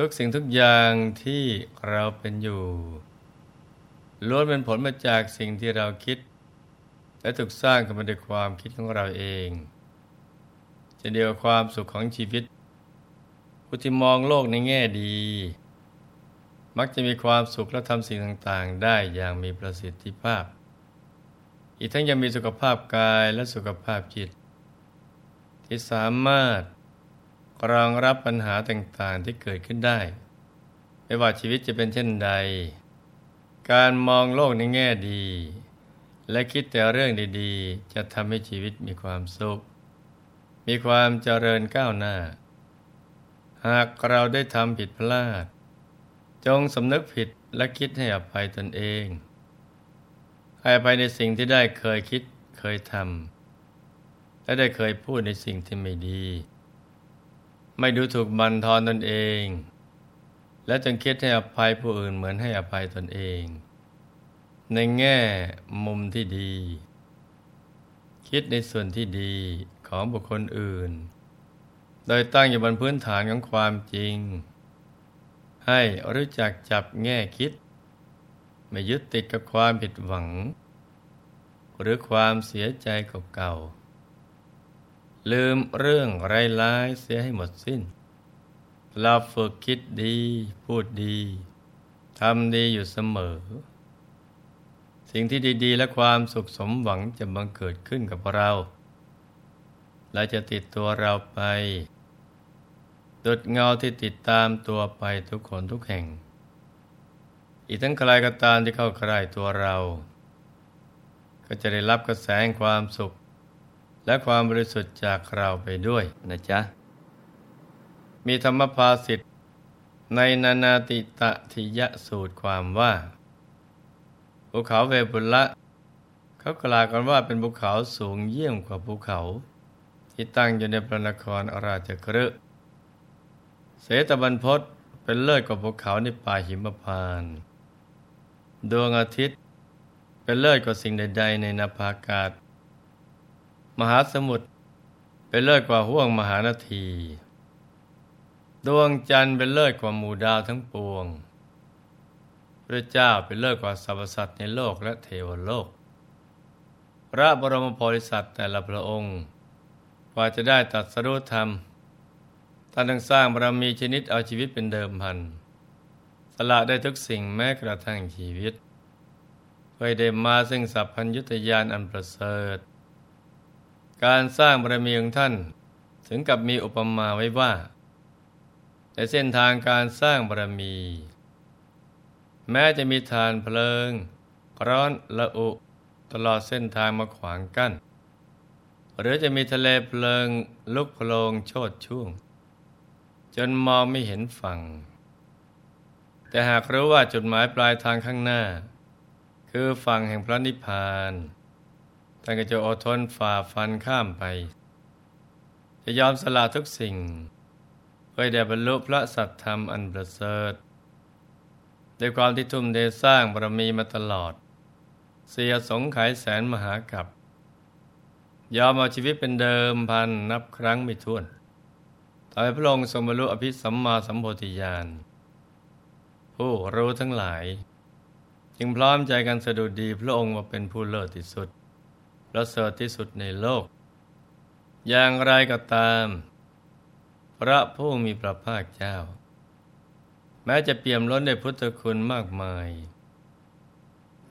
ทุกสิ่งทุกอย่างที่เราเป็นอยู่ล้วนเป็นผลมาจากสิ่งที่เราคิด และถูกสร้างขึ้นมาด้วยความคิดของเราเองจะเดียวความสุขของชีวิตผู้ที่มองโลกในแง่ดี มักจะมีความสุขและทำสิ่งต่างๆ ได้อย่างมีประสิทธิภาพ อีกทั้งยังมีสุขภาพกายและสุขภาพจิต ที่สามารถ รองรับปัญหาต่างๆที่เกิดขึ้นได้ ไม่ว่าชีวิตจะเป็นเช่นใด การมองโลกในแง่ดี และคิดแต่เรื่องดีๆ จะทำให้ชีวิตมีความสุข มีความเจริญก้าวหน้า หากเราได้ทำผิดพลาด จงสำนึกผิดและคิดให้อภัยตนเอง ให้อภัยในสิ่งที่ได้เคยคิดเคยทำและได้เคยพูดในสิ่งที่ไม่ดี ไม่ดูถูกบันทอนตนเอง และจงคิดให้อภัยผู้อื่นเหมือนให้อภัยตนเอง ในแง่มุมที่ดี คิดในส่วนที่ดีของบุคคลอื่น โดยตั้งอยู่บนพื้นฐานของความจริง ให้รู้จักจับแง่คิด ไม่ยึดติดกับความผิดหวัง หรือความเสียใจเก่าๆ ลืมเรื่องไร้ายเสียให้หมดสิ้นเราฝึกคิดดีพูดดีทำดีอยู่เสมอ สิ่งที่ดี ๆ และความสุขสมหวังจะบังเกิดขึ้นกับเราและจะติดตัวเราไป ดุดเงาที่ติดตามตัวไปทุกคนทุกแห่ง อีกทั้งใครก็ตามที่เข้าใกล้ตัวเรา ก็จะได้รับกระแสความสุข และความบริสุทธิ์จากเราไปด้วยนะจ๊ะ มีธรรมภาสิทธิ์ในนานาติตะทิยะสูตรความว่าภูเขาเวปุละ เขากล่าวกันว่าเป็นภูเขาสูงเยี่ยมกว่าภูเขา ที่ตั้งอยู่ในพระนครอราชกฤห์เสตบันพศเป็นเลิศกว่าภูเขาในป่าหิมพานดวงอาทิตย์ เป็นเลิศกว่าสิ่งใด ๆ ในนภาอากาศ มหาสมุทรเป็นเลิศกว่าห้วงมหานาที ดวงจันทร์เป็นเลิศกว่าหมู่ดาวทั้งปวง พระเจ้าเป็นเลิศกว่าสรรพสัตว์ในโลกและเทวโลก พระบรมโพธิสัตว์แต่ละพระองค์ กว่าจะได้ตัดสรุธรรมท่านต้องสร้างบารมีชนิดเอาชีวิตเป็นเดิมพัน สละได้ทุกสิ่งแม้กระทั่งชีวิตเพื่อได้มาซึ่งสัพพัญญุตยานอันประเสริฐ การสร้างบารมีของท่าน ถึงกับมีอุปมาไว้ว่า ในเส้นทางการสร้างบารมี แม้จะมีทานเพลิง ร้อนละอุ ตลอดเส้นทางมาขวางกัน้น หรือจะมีทะเลเพลิงลุกโพลงโชดช่วง จนมองไม่เห็นฝั่ง แต่หากรู้ว่าจุดหมายปลายทางข้างหน้า คือฝั่งแห่งพระนิพพาน ท่านก็จะอดทนฝ่าฟันข้ามไป จะยอมสละทุกสิ่งเพื่อได้บรรลุพระสัตธรรมอันประเสริฐด้วยความที่ทุ่มเทสร้างบารมีมาตลอด เสียสงไขยแสนมหากับยอมเอาชีวิตเป็นเดิมพันนับครั้งไม่ถ้วนทำให้พระองค์ทรงบรรลุอภิสัมมาสัมโพธิญาณผู้รู้ทั้งหลาย จึงพร้อมใจกันสะดุดดีพระองค์มาเป็นผู้เลิศที่สุด ประเสริฐที่สุดในโลก อย่างไรก็ตาม พระผู้มีพระภาคเจ้า แม้จะเปี่ยมล้นในพุทธคุณมากมาย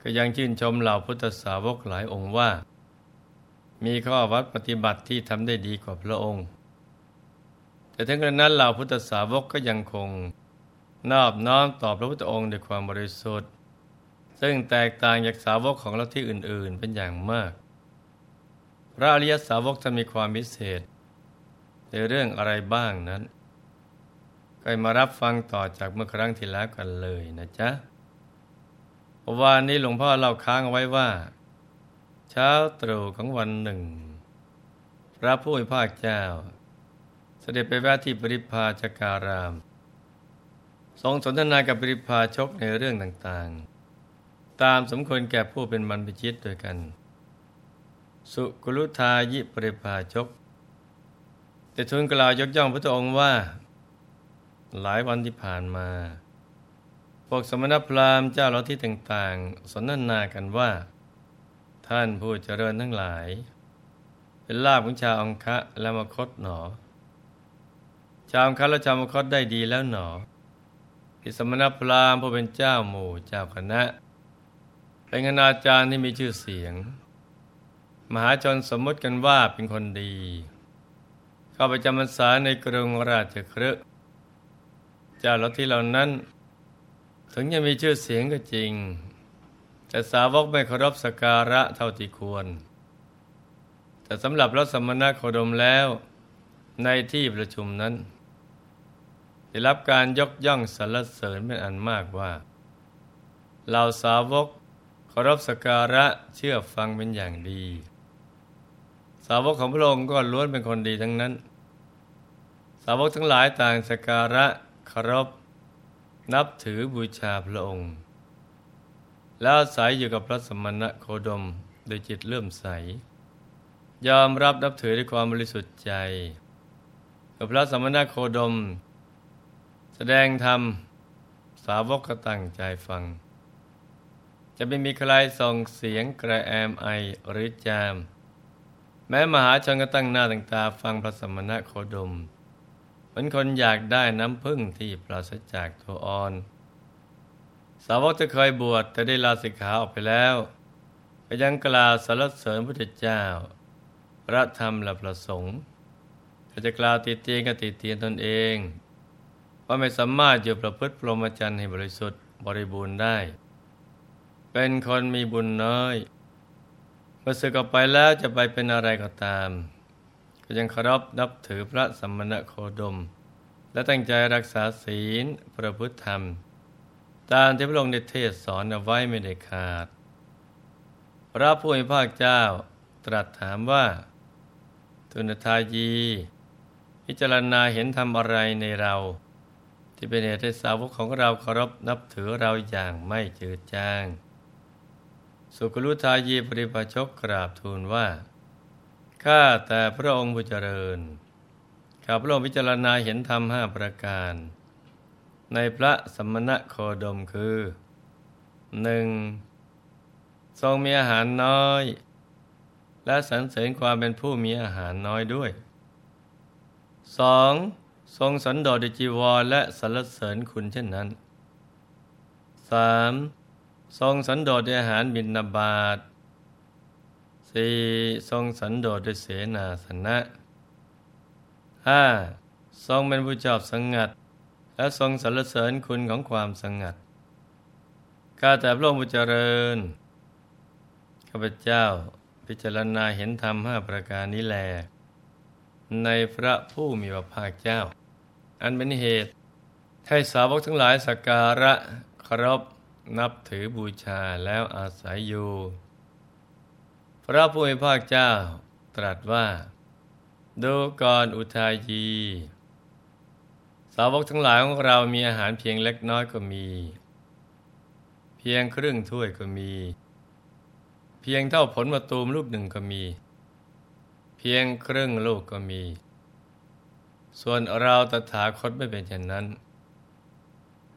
ก็ยังชื่นชมเหล่าพุทธสาวกหลายองค์ว่า มีข้อวัดปฏิบัติที่ทำได้ดีกว่าพระองค์ แต่ทั้งนั้นเหล่าพุทธสาวกก็ยังคงนอบน้อมต่อพระพุทธองค์ด้วยความบริสุทธิ์ ซึ่งแตกต่างจากสาวกของเราที่อื่น ๆ เป็นอย่างมาก พระอริยสาวกจะมีความพิเศษ ในเรื่องอะไรบ้างนั้น ก็มารับฟังต่อจากเมื่อครั้งที่แล้วกันเลยนะจ๊ะวันนี้หลวงพ่อเล่าค้างเอาไว้ว่า เช้าตรู่ของวันหนึ่ง พระผู้มีพระเจ้า เสด็จไปแวะที่ปริพาชการาม ทรงสนทนากับปริพาชกในเรื่องต่างๆ ตามสมควรแก่ผู้เป็นมันพิชิตด้วยกัน สุกุลุทายิปริภาชก แต่ทูลกล่าวยกย่องพระองค์ว่า หลายวันที่ผ่านมาพวกสมณพราหมณ์เจ้าเราที่ต่างๆ สนทนากันว่า ท่านผู้เจริญทั้งหลาย เป็นลาบของชาวอังคะและมคตหนอ ชาวอังคะและชาวมคตได้ดีแล้วหนอที่สมณพราหมณ์ผู้เป็นเจ้าหมู่เจ้าคณะ เป็นคณาจารย์ที่มีชื่อเสียง มหาชนสมมติกันว่าเป็นคนดี เข้าไปจำพรรษาในกรุงราชคฤห์เจ้าลัทธิเหล่านั้น ถึงจะมีชื่อเสียงก็จริง แต่สาวกไม่เคารพสการะเท่าที่ควร แต่สำหรับรัสมณโคดมแล้วในที่ประชุมนั้น ได้รับการยกย่องสรรเสริญเป็นอันมากว่าเหล่าสาวกเคารพสการะเชื่อฟังเป็นอย่างดี สาวกของพระองค์ก็ล้วนเป็นคนดีทั้งนั้น สาวกทั้งหลายต่างสการะเคารพนับถือบูชาพระองค์ แล้วอาศัยอยู่กับพระสมณะโคดมโดยจิตเลื่อมใส ยอมรับนับถือด้วยความบริสุทธิ์ใจกับพระสมณะโคดม แสดงธรรมสาวกก็ตั้งใจฟัง จะไม่มีใครส่งเสียงกระแอมไอหรือจาม แม้มหาชนก็ตั้งหน้าตั้งตาฟังพระสมณะโคดมเหมือนคนอยากได้น้ำพึ่งที่ปราศจากตัวอ่อน สาวกจะเคยบวชแต่ได้ลาสิกขาออกไปแล้วก็ยังกล่าวสรรเสริญพระเจ้า พระธรรมและพระสงฆ์จะกล่าวติเตียนก็ติเตียนตนเอง ว่าไม่สามารถอยู่ประพฤติพรหมจรรย์ให้บริสุทธิ์บริบูรณ์ได้ เป็นคนมีบุญน้อย อสึกออกไปแล้วจะไปเป็นอะไรก็ตาม ก็ยังเคารพนับถือพระสัมมณโคดม และตั้งใจรักษาศีลประพฤติธรรม ตามที่พระองค์ได้เทศสอนเอาไว้ไม่ได้ขาด พระผู้มีพระเจ้าตรัสถามว่า ตุนทายี พิจารณาเห็นทำอะไรในเรา ที่เป็นเหตุให้สาวกของเราเคารพนับถือเราอย่างไม่จืดจาง สุกลุทายีปริปชกกราบทูลว่า ข้าแต่พระองค์ผู้เจริญข้าพระองค์พิจารณาเห็นธรรมห้าประการ ในพระสมณะโคดมคือหนึ่งทรงมีอาหารน้อย และสรรเสริญความเป็นผู้มีอาหารน้อยด้วยสองทรงสันโดษจีวรและสรรเสริญคุณเช่นนั้นสาม ทรงสันโดษด้วยอาหารบินนาบาตสี่ทรงสันโดษด้วยเสนาสนะห้าทรงเป็นผู้ชอบสงัด และทรงสรรเสริญคุณของความสงัดข้าแต่พระองค์ผู้เจริญข้าพเจ้าพิจารณาเห็นธรรมห้าประการนี้แล ในพระผู้มีพระภาคเจ้า อันเป็นเหตุให้สาวกทั้งหลายสักการะคารพ นับถือบูชาแล้วอาศัยอยู่ พระผู้มีพระเจ้าตรัสว่าดูก่อนอุทายี สาวกทั้งหลายของเรามีอาหารเพียงเล็กน้อยก็มี เพียงครึ่งถ้วยก็มี เพียงเท่าผลมะตูมลูกหนึ่งก็มี เพียงครึ่งลูกก็มี ส่วนเราตถาคตไม่เป็นเช่นนั้น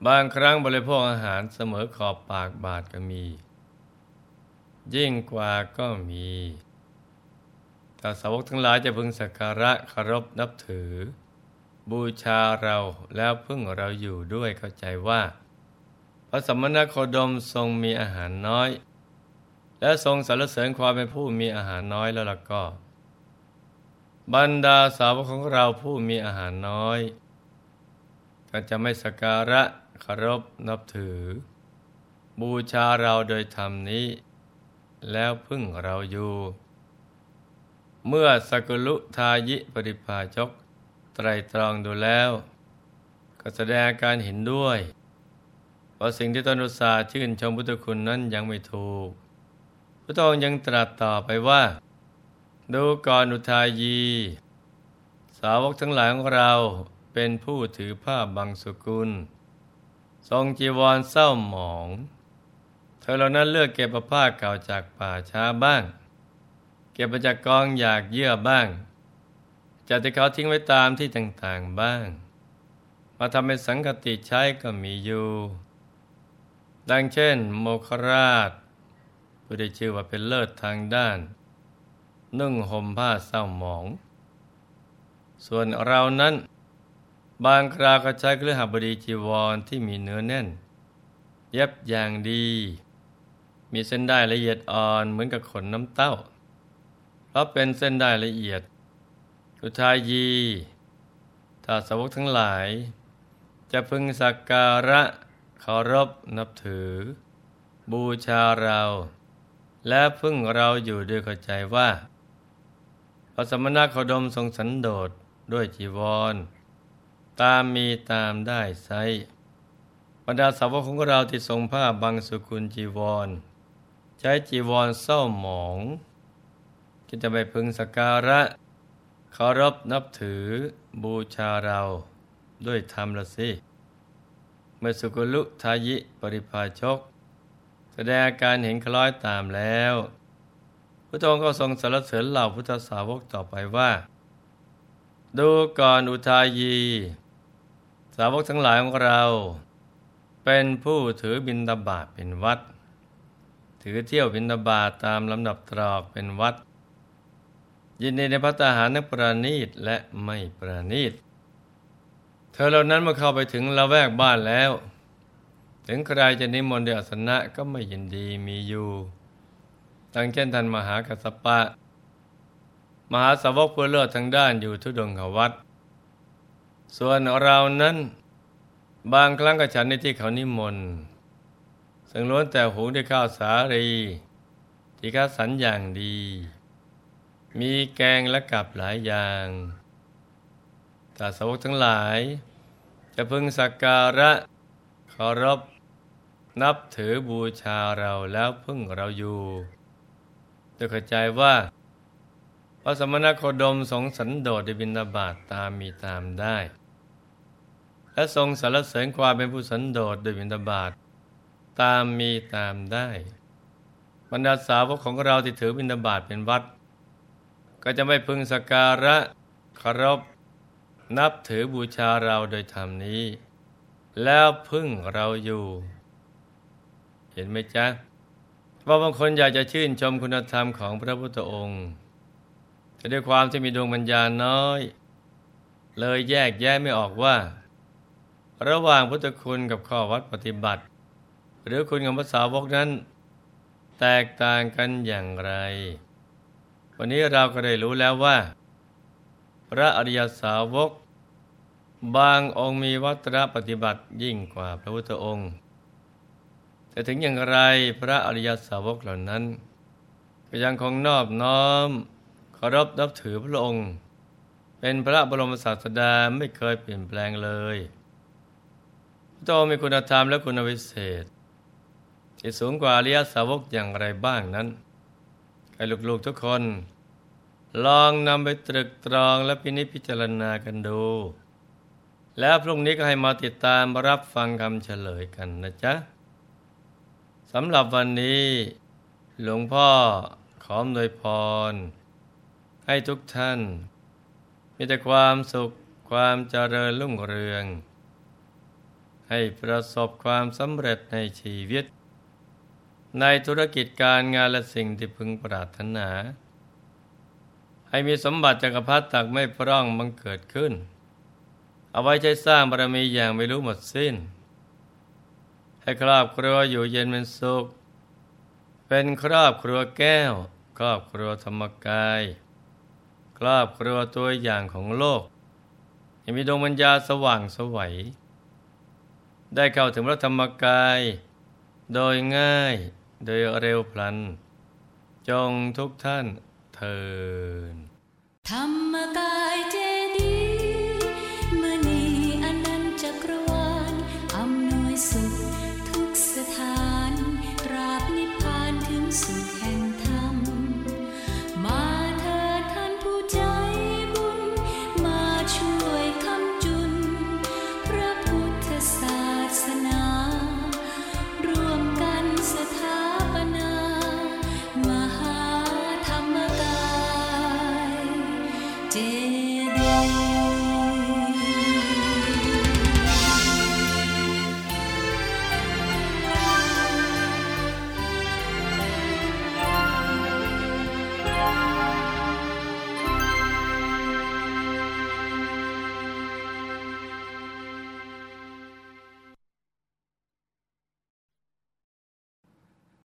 บางครั้งบริโภคอาหารเสมอขอบปากบาทก็มี ยิ่งกว่าก็มีแต่สาวกทั้งหลายจะพึงสักการะเคารพนับถือ บูชาเราแล้วพึ่งเราอยู่ด้วยเข้าใจว่า พระสมณโคดมทรงมีอาหารน้อย และทรงสรรเสริญความเป็นผู้มีอาหารน้อยแล้วล่ะก็ บรรดาสาวกของเราผู้มีอาหารน้อยก็จะไม่สักการะ เคารพนับถือ บูชาเราโดยธรรมนี้ แล้วพึ่งเราอยู่ เมื่อสกุลุทายิปริภาชก ไตรตรองดูแล้ว ก็แสดงการเห็นด้วยว่าสิ่งที่ตนุสาชื่นชมพุทธคุณนั้นยังไม่ถูก พระองค์ยังตรัสต่อไปว่า ดูก่อนอุทายี สาวกทั้งหลายของเราเป็นผู้ถือผ้าบางสกุล ทรงจีวรเศร้าหมอง เธอเหล่านั้นเลือกเก็บผ้าเก่าจากป่าช้าบ้าง เก็บมาจากกองอยากเยื่อบ้างจัดที่เขาทิ้งไว้ตามที่ต่างๆบ้าง มาทำเป็นสังกติใช้ก็มีอยู่ ดังเช่น โมคราชผู้ได้ชื่อว่าเป็นเลิศทางด้าน นุ่งห่มผ้าเศร้าหมอง ส่วนเรานั้น บางคราวก็ใช้เครื่องหับดีจีวรที่มีเนื้อแน่น เย็บอย่างดี มีเส้นได้ละเอียดอ่อนเหมือนกับขนน้ำเต้า เพราะเป็นเส้นได้ละเอียดอุทายีถ้าสาวกทั้งหลาย จะพึงสักการะเคารพนับถือ บูชาเรา และพึ่งเราอยู่ด้วยเข้าใจว่าพระสมณโคดมทรงสันโดษด้วยจีวร ตามมีตามได้ไซบรรดาสาวกของเราที่ทรงผ้าบางสุกุลจีวร ใช้จีวรเศร้าหมองก็จะไปพึงสการะเคารพนับถือบูชาเราด้วยธรรมละสิเมื่อสุกุลุทายิปริภาชก แสดงอาการเห็นคล้อยตามแล้วพระองค์ก็ทรงสรรเสริญเหล่าพุทธสาวกต่อไปว่า ดูก่อนอุทายีาวกทั้งหลายของเรา เป็นผู้ถือบินตบาทเป็นวัด ถือเที่ยวบินตบาทตามลำดับตรอกเป็นวัด ยินดีในพระตาหารนักประณีตและไม่ประณีต เธอเหล่านั้นเมื่อเข้าไปถึงละแวกบ้านแล้ว ถึงใครจะนิมนต์เดอสนะก็ไม่ยินดีมีอยู่ดังเช่นท่านมหากัสปะ มหาสาวกผู้เลิศทางด้านอยู่ทุดงขวัด ส่วนเรานั้นบางครั้งก็ฉันในที่เขานิมนต์ซึ่งล้วนแต่หูได้ข้าวสารีที่ข้าสันอย่างดี มีแกงและกับหลายอย่างแต่สาวกทั้งหลาย จะพึงสักการะเคารพนับถือบูชาเราแล้วพึ่งเราอยู่โดยเข้าใจว่า พระสมณโคดมทรงสันโดษในบินาบาตตามมีตามได้ และทรงสรรเสริญความเป็นผู้สันโดษโดยบินาบาตตามมีตามได้บรรดาสาวกของเราที่ถือบินาบาตเป็นวัด ก็จะไม่พึงสการะคารพนับถือบูชาเราโดยธรรมนี้ แล้วพึ่งเราอยู่ เห็นไหมจ๊ะว่าบางคนอยากจะชื่นชมคุณธรรมของพระพุทธองค์แต่ด้วยความที่มีดวงปัญญาน้อย เลยแยกแยะไม่ออกว่า ระหว่างพุทธคุณกับข้อวัดปฏิบัติ หรือคุณของภาษาวกนั้น แตกต่างกันอย่างไร วันนี้เราก็ได้รู้แล้วว่า พระอริยสาวก บางองค์มีวัตรปฏิบัติยิ่งกว่าพระพุทธองค์ แต่ถึงอย่างไรพระอริยสาวกเหล่านั้น ก็ยังคงนอบน้อมเคารพนับถือพระองค์ เป็นพระบรมศาสดาไม่เคยเปลี่ยนแปลงเลย พระองค์มีคุณธรรมและคุณวิเศษที่สูงกว่าอริยสาวกอย่างไรบ้างนั้นให้ลูกๆทุกคน ลองนำไปตรึกตรองและพินิจพิจารณากันดู แล้วพรุ่งนี้ก็ให้มาติดตามรับฟังคำเฉลยกันนะจ๊ะสำหรับวันนี้ หลวงพ่อขอมโดยพร ให้ทุกท่าน มีแต่ความสุขความเจริญรุ่งเรือง ให้ประสบความสำเร็จในชีวิต ในธุรกิจการงานและสิ่งที่พึงปรารถนา ให้มีสมบัติจักรพรรดิตักไม่พร่องบังเกิดขึ้น เอาไว้ใช้สร้างบารมีอย่างไม่รู้หมดสิ้น ให้ครอบครัวอยู่เย็นเป็นสุข เป็นครอบครัวแก้ว ครอบครัวธรรมกาย ครอบครัวตัวอย่างของโลกให้มีดวงวิญญาสว่างสวัย ได้เข้าถึงพระธรรมกาย โดยง่ายโดยเร็วพลัน จงทุกท่านเทินธรรมกายเจดี